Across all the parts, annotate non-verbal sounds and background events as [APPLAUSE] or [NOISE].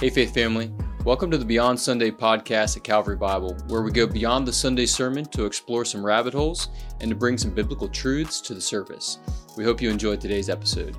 Hey, Faith Family. Welcome to the Beyond Sunday podcast at Calvary Bible, where we go beyond the Sunday sermon to explore some rabbit holes and to bring some biblical truths to the surface. We hope you enjoyed today's episode.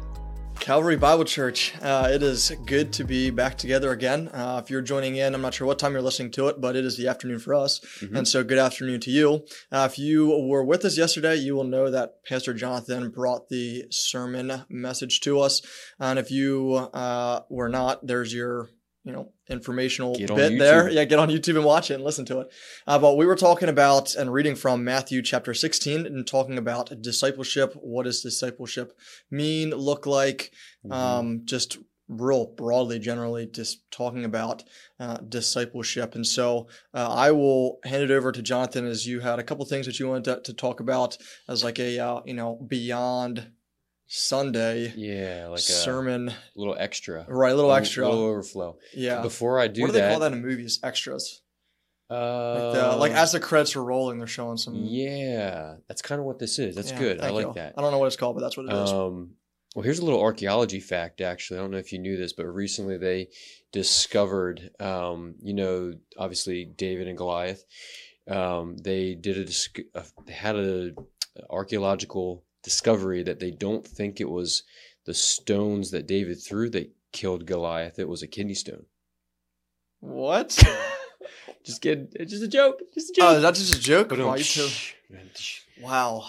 Calvary Bible Church, uh, it is good to be back together again. Uh, if you're joining in, I'm not sure what time you're listening to it, but it is the afternoon for us. Mm-hmm. And so, good afternoon to you. Uh, if you were with us yesterday, you will know that Pastor Jonathan brought the sermon message to us. And if you uh, were not, there's your you know informational get bit there. Yeah, get on YouTube and watch it and listen to it. Uh, but we were talking about and reading from Matthew chapter 16 and talking about discipleship. What does discipleship mean, look like? Mm-hmm. Um, just real broadly, generally, just talking about uh, discipleship. And so uh, I will hand it over to Jonathan as you had a couple things that you wanted to, to talk about as like a uh, you know beyond Sunday. Yeah, like sermon, a little extra, right? A little, extra, a little overflow. Yeah. Before I do what do that, they call that in movies? Extras. Uh, like, the, like, as the credits are rolling, they're showing some. Yeah, that's kind of what this is. That's yeah, good. I like you. that. I don't know what it's called, but that's what it is. Um, well, here's a little archaeology fact. Actually, I don't know if you knew this, but recently they discovered, um, you know, obviously David and Goliath. Um, they did a, uh, they had a archaeological discovery that they don't think it was the stones that David threw that killed Goliath. It was a kidney stone. What? [LAUGHS] just kidding. It's just a joke. Just a oh, joke. Oh, is that just a joke? Wow. wow.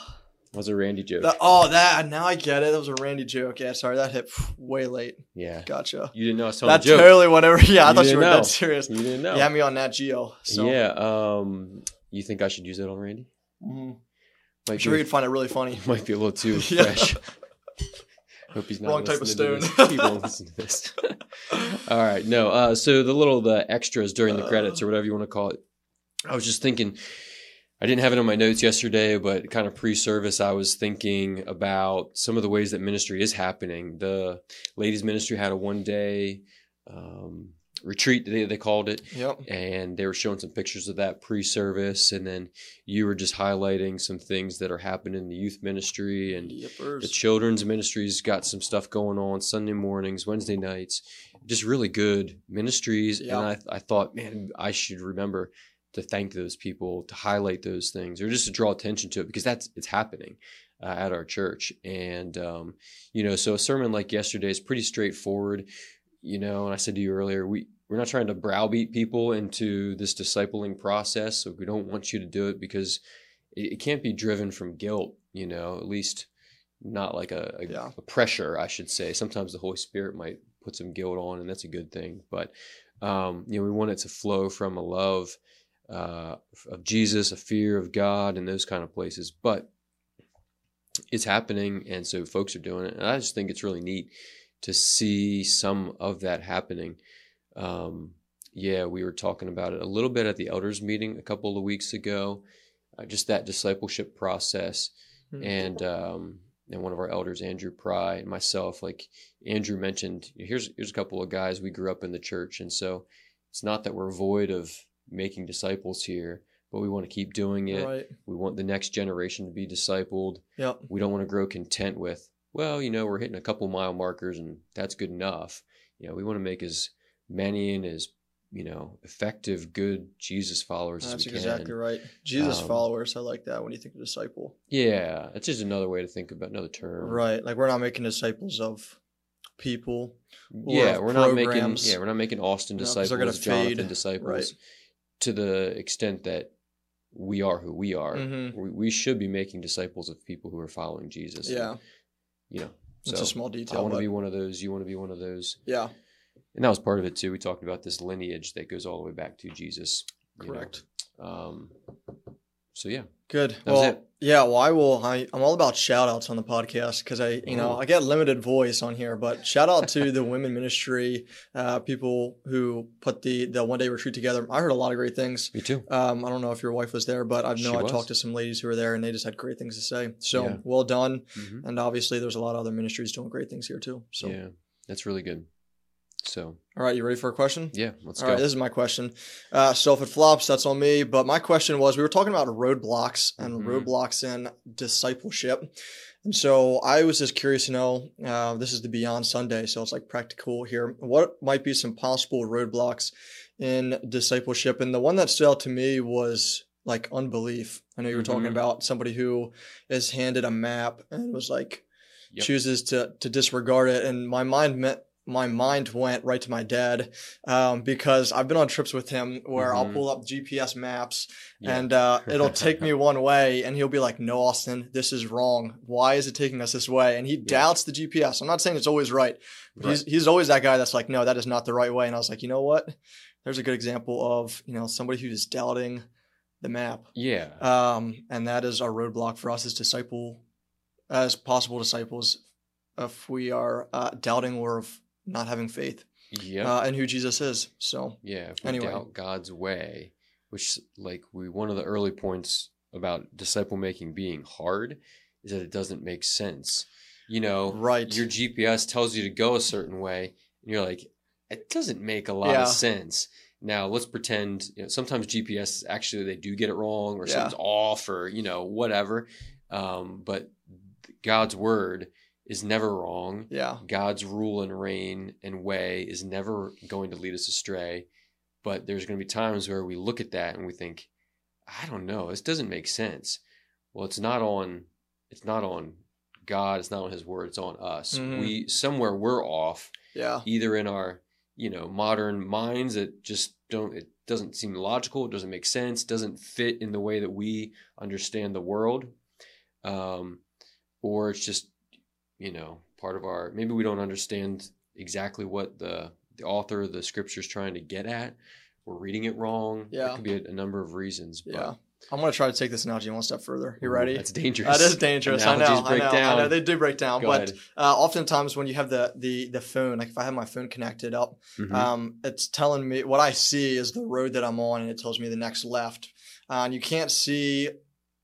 That was a Randy joke. That, oh, that now I get it. That was a Randy joke. Yeah, sorry, that hit way late. Yeah, gotcha. You didn't know I was telling that a joke. totally whatever. [LAUGHS] Yeah, I you thought you were know. that serious. You didn't know. You had me on that Geo. So. Yeah. Um, you think I should use it on Randy? Mm-hmm. Might I'm sure he'd find it really funny. [LAUGHS] Might be a little too [LAUGHS] fresh. Hope he's not wrong type of stone. He won't listen to this. [LAUGHS] All right, no. Uh, so the little the extras during the credits or whatever you want to call it. I was just thinking. I didn't have it on my notes yesterday, but kind of pre-service, I was thinking about some of the ways that ministry is happening. The ladies' ministry had a one-day um, retreat they, they called it. Yep. And they were showing some pictures of that pre-service. And then you were just highlighting some things that are happening in the youth ministry. And Yippers. the children's ministries got some stuff going on sunday mornings wednesday nights. Just really good ministries. Yep. and I, I thought man i should remember to thank those people to highlight those things or just to draw attention to it because that's it's happening uh, at our church. And um, you know so a sermon like yesterday is pretty straightforward you know and i said to you earlier we we're not trying to browbeat people into this discipling process so we don't want you to do it because it, it can't be driven from guilt you know at least not like a, a, yeah. a, pressure i should say sometimes the holy spirit might put some guilt on and that's a good thing but um, you know we want it to flow from a love uh, of jesus a fear of god and those kind of places but it's happening and so folks are doing it and i just think it's really neat to see some of that happening. Um, yeah, we were talking about it a little bit at the elders meeting a couple of weeks ago, uh, just that discipleship process. Mm-hmm. And um, and one of our elders, Andrew Pry, and myself, like Andrew mentioned, here's here's a couple of guys we grew up in the church, and so it's not that we're void of making disciples here, but we want to keep doing it. Right. We want the next generation to be discipled. Yep. We don't want to grow content with well, you know, we're hitting a couple mile markers and that's good enough. You know, we want to make as many and as you know effective, good Jesus followers that's as we exactly right. Jesus um, followers, I like that when you think of disciple. Yeah, it's just another way to think about another term. Right, like we're not making disciples of people. yeah, we're programs. not making. Yeah, we're not making Austin disciples, no, Jonathan fade. disciples, right. to the extent that we are who we are. Mm-hmm. We, we should be making disciples of people who are following Jesus. Yeah. And, you know, so it's a small detail. I want to be one of those. You want to be one of those. Yeah. And that was part of it too. We talked about this lineage that goes all the way back to Jesus. Correct. Um, so yeah. Good. That well, yeah. Well, I will. I, I'm all about shout outs on the podcast because I, you know, I get limited voice on here. But shout out to the women ministry uh, people who put the the one day retreat together. I heard a lot of great things. Me too. Um, I don't know if your wife was there, but I know She I was. talked to some ladies who were there, and they just had great things to say. So Yeah. well done. Mhm. And obviously, there's a lot of other ministries doing great things here too. So Yeah, that's really good. So all right, you ready for a question? yeah, let's All go. right, this is my question. Uh, so if it flops, that's on me. But my question was we were talking about roadblocks and Mhm. roadblocks in discipleship. And so I was just curious to know. Uh, this is the Beyond Sunday, so it's like practical here. What might be some possible roadblocks in discipleship? And the one that stood out to me was like unbelief. I know you were talking Mhm. about somebody who is handed a map and was like Yep. chooses to to disregard it, and my mind meant my mind went right to my dad um, because I've been on trips with him where I'll Mhm. pull up GPS maps Yeah. and uh, it'll take me [LAUGHS] one way, and he'll be like, "No, Austin, this is wrong. Why is it taking us this way?" And he doubts the GPS. I'm not saying it's always right, but he's he's always that guy that's like, "No, that is not the right way." And I was like, you know what? There's a good example of you know somebody who's doubting the map, yeah. um, and that is our roadblock for us as disciple, as possible disciples, if we are uh, doubting or of not having faith yeah. uh, in who Jesus is. So Yeah, if we Anyway. doubt God's way, which like we one of the early points about disciple making being hard is that it doesn't make sense. You know, right, your GPS tells you to go a certain way, and you're like, it doesn't make a lot Yeah. of sense. Now let's pretend you know sometimes GPS actually they do get it wrong or Yeah. something's off or you know whatever, um, but God's word is never wrong. yeah, God's rule and reign and way is never going to lead us astray. But there's going to be times where we look at that and we think, I don't know, this doesn't make sense. Well, it's not on it's not on God, it's not on his word, it's on us. Mhm. We somewhere we're off, yeah, either in our, you know, modern minds that just don't it doesn't seem logical, it doesn't make sense, doesn't fit in the way that we understand the world. Um, or it's just you know part of our maybe we don't understand exactly what the the author of the scripture is trying to get at we're reading it wrong Yeah. there could be a, a number of reasons but yeah. I'm gonna try to take this analogy one step further. You ready? that's dangerous That is dangerous. I know. Analogies I break know. I down. know. They do break down. Go but uh, oftentimes when you have the, the the phone, like if I have my phone connected up, Mhm. um, it's telling me what I see is the road that I'm on, and it tells me the next left. Uh, and you can't see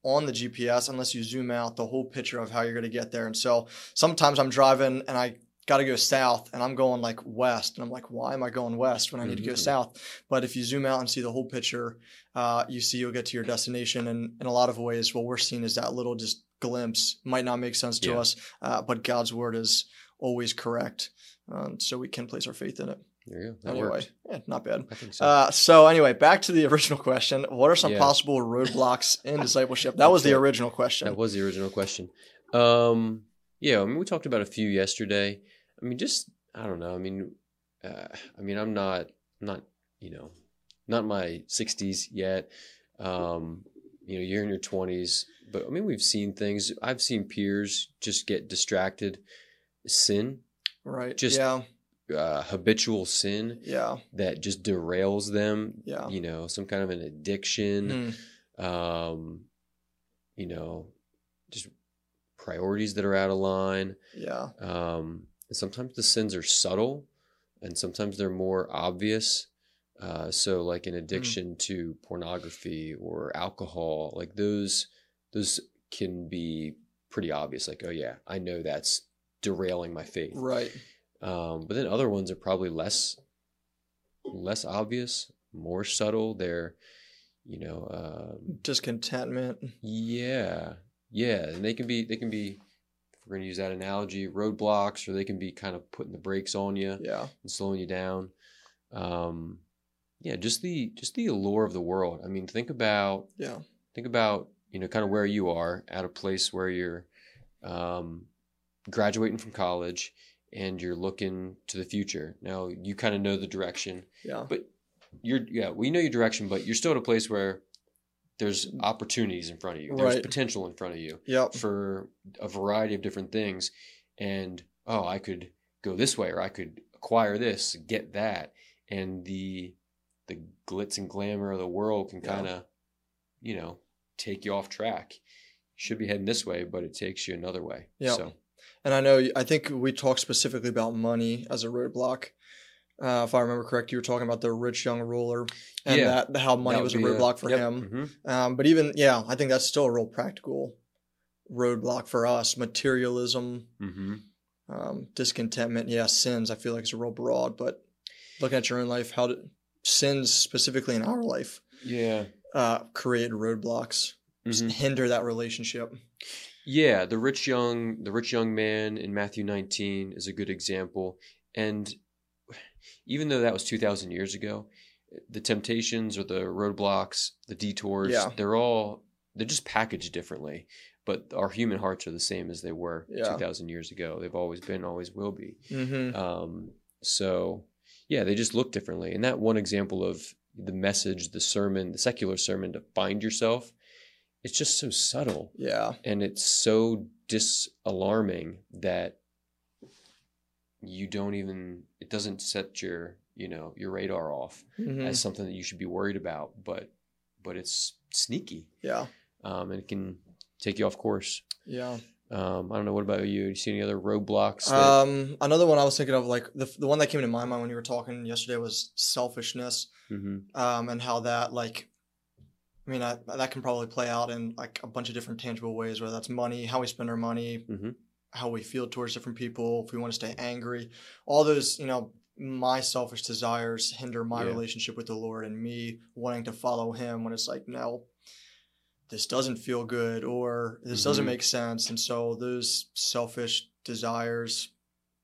on the GPS unless you zoom out the whole picture of how you're going to get there. And so sometimes I'm driving and I got to go south and I'm going like west. And I'm like, why am I going west when I need to go Mhm. south? But if you zoom out and see the whole picture, uh, you see you'll get to your destination. And in a lot of ways, what we're seeing is that little just glimpse might not make sense to Yeah. us, uh, but God's word is always correct. Um, so we can place our faith in it. There you go that anyway, worked. yeah, not bad. i think so Uh, so anyway, back to the [LAUGHS] original question. What are some Yeah. possible roadblocks in [LAUGHS] discipleship? That was the original question. that was the original question um yeah i mean we talked about a few yesterday i mean just i don't know i mean uh, i mean i'm not not you know not in my 60s yet um you know you're in your 20s but i mean we've seen things i've seen peers just get distracted sin right. just- yeah. Uh, habitual sin Yeah. that just derails them Yeah. you know some kind of an addiction Hmm. um you know just priorities that are out of line Yeah. um and sometimes the sins are subtle and sometimes they're more obvious uh so like an addiction to pornography or alcohol like those those can be pretty obvious like oh yeah i know that's derailing my faith Right. Um, but then other ones are probably less less obvious, more subtle. They're, you know, um, Discontentment. yeah, yeah, and they can be they can be. If we're gonna use that analogy, roadblocks, or they can be kind of putting the brakes on you Yeah. and slowing you down. Um, yeah, just the just the allure of the world. I mean, think about Yeah. think about you know kind of where you are at a place where you're um, graduating from college and you're looking to the future now you kind of know the direction Yeah. but you're yeah we know your direction but you're still at a place where there's opportunities in front of you there's Right. potential in front of you Yep. for a variety of different things and oh i could go this way or i could acquire this get that and the the glitz and glamour of the world can kind of you know take you off track you should be heading this way but it takes you another way Yeah. so And I know, I think we talked specifically about money as a roadblock. Uh, if I remember correct, you were talking about the rich young ruler and Yeah. that how money that was a be roadblock for yep, him. mhm. Um, but even, yeah, I think that's still a real practical roadblock for us. Materialism, Mhm. um, discontentment, yeah, sins, I feel like it's a real broad, but looking at your own life, how did sins specifically in our life yeah uh, create roadblocks, Mhm. hinder that relationship? Yeah, the rich young the rich young man in Matthew 19 is a good example. And even though that was 2000 years ago, the temptations or the roadblocks, the detours, Yeah. they're all they're just packaged differently. But our human hearts are the same as they were Yeah. 2000 years ago. They've always been, always will be. Mm-hmm. Um, so, yeah, they just look differently. And that one example of the message, the sermon, the secular sermon to find yourself, it's just so subtle Yeah. and it's so disalarming that you don't even, it doesn't set your, you know, your radar off Mhm. as something that you should be worried about, but, but it's sneaky Yeah. um, and it can take you off course. Yeah. Um, I don't know. What about you? Do you see any other roadblocks? That, Um, another one I was thinking of, like the the one that came to my mind when you were talking yesterday was selfishness. Mhm. um, and how that like i mean I, that can probably play out in like a bunch of different tangible ways whether that's money how we spend our money Mhm. how we feel towards different people if we want to stay angry all those you know my selfish desires hinder my Yeah. relationship with the lord and me wanting to follow him when it's like no this doesn't feel good or this doesn't Mhm. make sense and so those selfish desires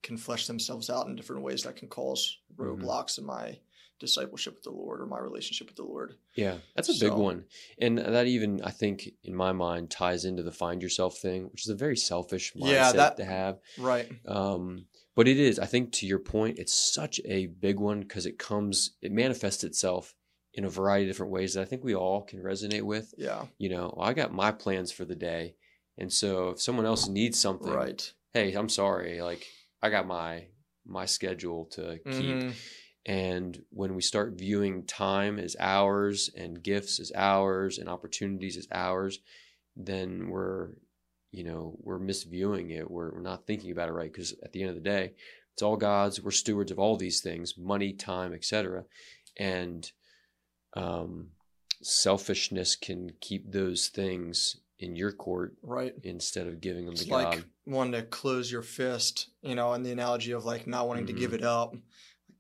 can flesh themselves out in different ways that can cause Mhm. roadblocks in my discipleship with the Lord or my relationship with the Lord. Yeah, that's a big one. And that even, I think, in my mind, ties into the find yourself thing, which is a very selfish mindset Yeah, that- to have. Right. Um, but it is, I think, to your point, it's such a big one because it comes, it manifests itself in a variety of different ways that I think we all can resonate with. Yeah. You know, I got my plans for the day. And so if someone else needs something, Right. hey, I'm sorry, like I got my my schedule to keep. Mhm. And when we start viewing time as ours and gifts as ours and opportunities as ours, then we're, you know, we're misviewing it. We're, we're not thinking about it right. Because at the end of the day, it's all God's. We're stewards of all these things, money, time, etc. And um, selfishness can keep those things in your court Right. instead of giving them It's to God. like wanting to close your fist, you know, and the analogy of like not wanting to give Mhm. it up,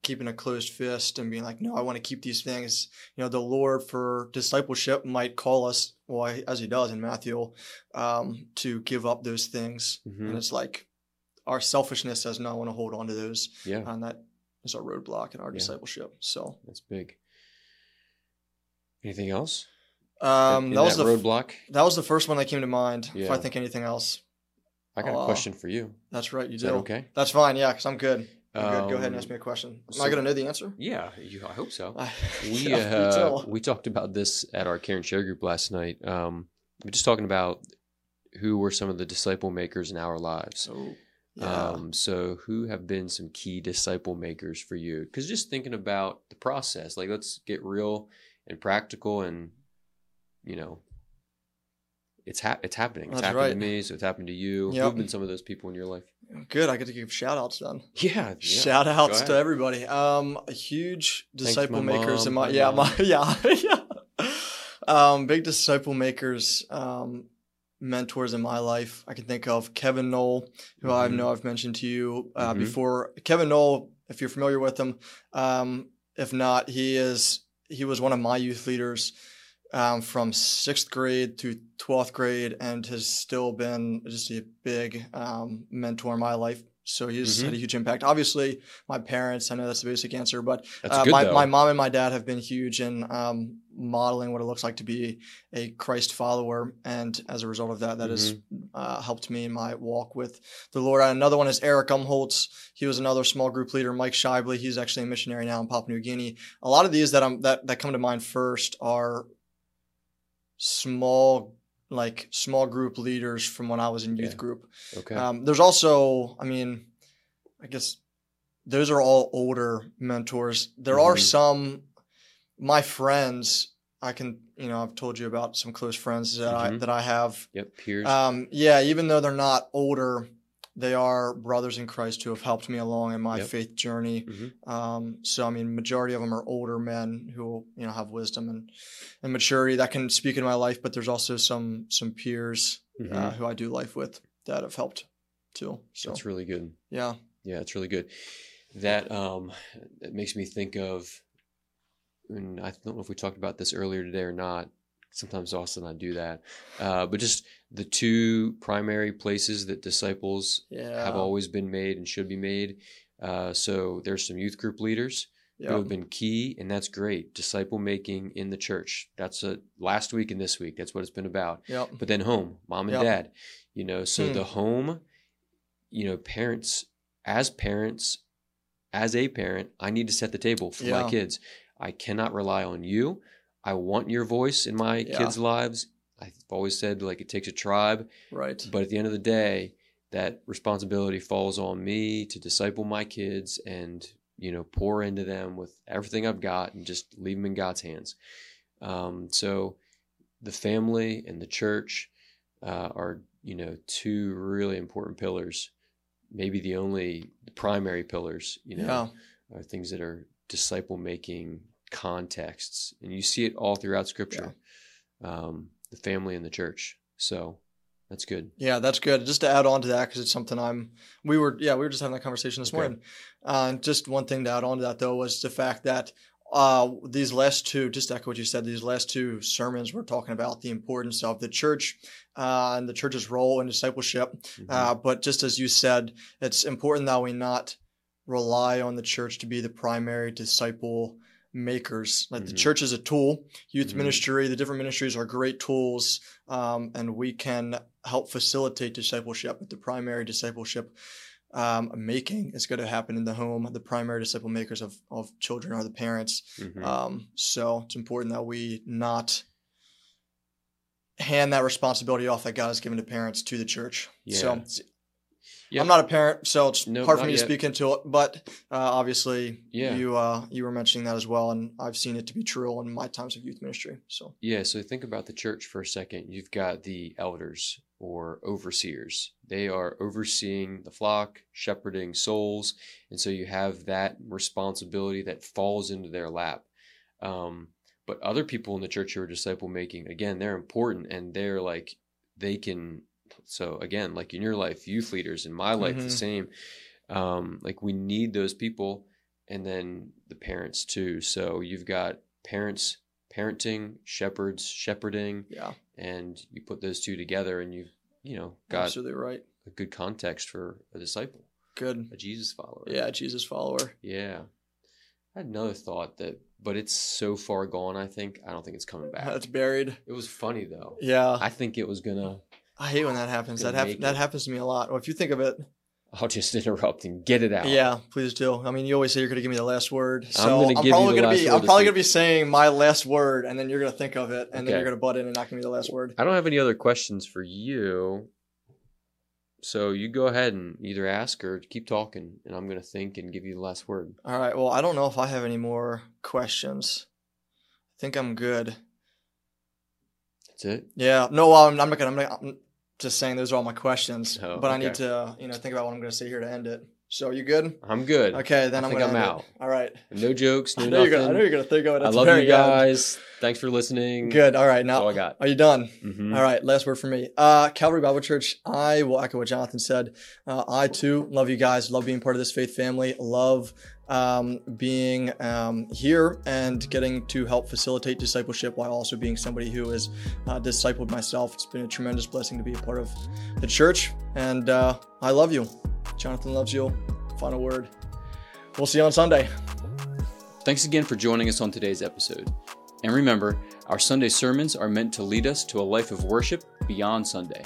keeping a closed fist and being like, no, I want to keep these things. You know, the Lord for discipleship might call us, well, as he does in Matthew, um, to give up those things. Mhm. And it's like our selfishness says, no, I want to hold on to those. Yeah, And that is our roadblock in our Yeah. discipleship. So, that's big. Anything else? um, in that was that the f- roadblock. That was the first one that came to mind. If I think anything else, I got Uh, a question for you. that's right. You Is do. that okay? That's fine. Yeah, because I'm good. Good. Go ahead and Um, ask me a question. Am so- I going to know the answer? Yeah, you, I hope so. [LAUGHS] We uh, we talked about this at our Care and Share group last night. Um, we're just talking about who were some of the disciple makers in our lives. So, yeah. Um, so who have been some key disciple makers for you? Because just thinking about the process, like let's get real and practical, and you know, it's hap- it's happening. It's That's happened to right. me, so it's happened to you. Yep. have been some of those people in your life? good. I get to give shout outs then. Yeah, yeah. Shout outs to everybody. Um, huge disciple makers in my my yeah mom. my [LAUGHS] yeah yeah. Um, big disciple makers. Um, mentors in my life. I can think of Kevin Knoll, who I Mhm. know I've mentioned to you uh, Mhm. before. Kevin Knoll, if you're familiar with him, um, if not, he is he was one of my youth leaders um, from sixth grade to twelfth grade, and has still been just a big um, mentor in my life. So he's Mhm. had a huge impact. Obviously, my parents. I know that's the basic answer, but uh, good my, though. my mom and my dad have been huge in um, modeling what it looks like to be a Christ follower, and as a result of that, that has Mm-hmm. uh, helped me in my walk with the Lord. And another one is Eric Umholtz. He was another small group leader. Mike Shibley. He's actually a missionary now in Papua New Guinea. A lot of these that I'm that that come to mind first are small like small group leaders from when I was in youth Yeah. group. okay. Um, there's also, I mean, I guess those are all older mentors. There are Mhm. some, my friends. I can, you know, I've told you about some close friends that I Mhm. that I have. yep. Peers. Um, yeah, even though they're not older, they are brothers in Christ who have helped me along in my Yep. faith journey. Mhm. Um, so I mean, majority of them are older men who you know have wisdom and and maturity that can speak in my life. But there's also some some peers Mhm. uh, who I do life with that have helped too. So That's really good. yeah, Yeah, it's really good. That um, that makes me think of, and I don't know if we talked about this earlier today or not. Sometimes Austin I do that. Uh, but just the two primary places that disciples Yeah. have always been made and should be made. Uh, so there's some youth group leaders who have been key, and that's great. Disciple making in the church. That's a last week and this week. That's what it's been about. Yep. But then home, mom and Yep. dad. You know, so Hmm. the home, you know, parents as parents, as a parent, I need to set the table for Yeah. my kids. I cannot rely on you. I want your voice in my Yeah. kids' lives. I've always said like it takes a tribe, Right. but at the end of the day, that responsibility falls on me to disciple my kids and you know pour into them with everything I've got and just leave them in God's hands. Um, so the family and the church uh, are you know two really important pillars, maybe the only primary pillars. You know, yeah. are things that are disciple making contexts, and you see it all throughout Scripture. Um, the family and the church. So that's good. Yeah, that's good. Just to add on to that, because it's something I'm. We were, yeah, we were just having that conversation this Okay. morning. Uh, just one thing to add on to that though was the fact that uh, these last two, just to echo what you said, these last two sermons we're talking about the importance of the church uh, and the church's role in discipleship. Mhm. Uh, but just as you said, it's important that we not rely on the church to be the primary disciple makers. Like the Mhm. church is a tool. Youth Mhm. ministry, the different ministries are great tools, um, and we can help facilitate discipleship. But the primary discipleship um, making is going to happen in the home. The primary disciple makers of, of children are the parents. Mhm. Um, so it's important that we not hand that responsibility off that God has given to parents to the church. So Yeah. Yep. I'm not a parent, so it's Nope, hard for me to speak into it. But uh, obviously, Yeah. you uh, you were mentioning that as well, and I've seen it to be true in my times of youth ministry. So Yeah, so think about the church for a second. You've got the elders or overseers. They are overseeing the flock, shepherding souls, and so you have that responsibility that falls into their lap. Um, but other people in the church who are disciple making, again, they're important and they're like they can. So again, like in your life, youth leaders, in my life, the Mhm. same. Um, like we need those people, and then the parents too. So you've got parents parenting, shepherds shepherding, yeah, and you put those two together, and you've you know got absolutely right. a good context for a disciple, Good. a Jesus follower. Yeah, Jesus follower. yeah. I had another thought that, but it's so far gone. I think I don't think it's coming back. That's buried. It was funny though. Yeah, I think it was gonna. I hate when that happens. That hap- that happens to me a lot. Well, if you think of it, I'll just interrupt and get it out. yeah, please do. I mean, you always say you're going to give me the last word, so gonna I'm, give you probably the going to last be word I'm probably going to be saying my last word, and then you're going to think of it, and then you're going to butt in and not give me the last word. I don't have any other questions for you. So you go ahead and either ask or keep talking, and I'm gonna think and give you the last word. All right. Well, I don't know if I have any more questions. I think I'm good. That's it. Yeah. No, well, I'm, I'm not gonna. I'm, not, I'm just saying those are all my questions, Oh, but I okay. need to, you know, think about what I'm gonna say here to end it. So you good? I'm good. Okay, then I I'm think gonna I'm end it. out. All right. No jokes. [LAUGHS] No I know you're nothing. gonna. I know you're gonna think of it. I love you end. guys. Thanks for listening. Good. All right. That's all Now, I got. are you done? Mhm. All right, last word for me. Uh, Calvary Bible Church, I will echo what Jonathan said. Uh, I too love you guys, love being part of this faith family, love um, being um, here and getting to help facilitate discipleship while also being somebody who is uh, discipled myself. It's been a tremendous blessing to be a part of the church, and uh, I love you. Jonathan loves you. Final word. We'll see you on Sunday. Thanks again for joining us on today's episode. And remember, our Sunday sermons are meant to lead us to a life of worship beyond Sunday.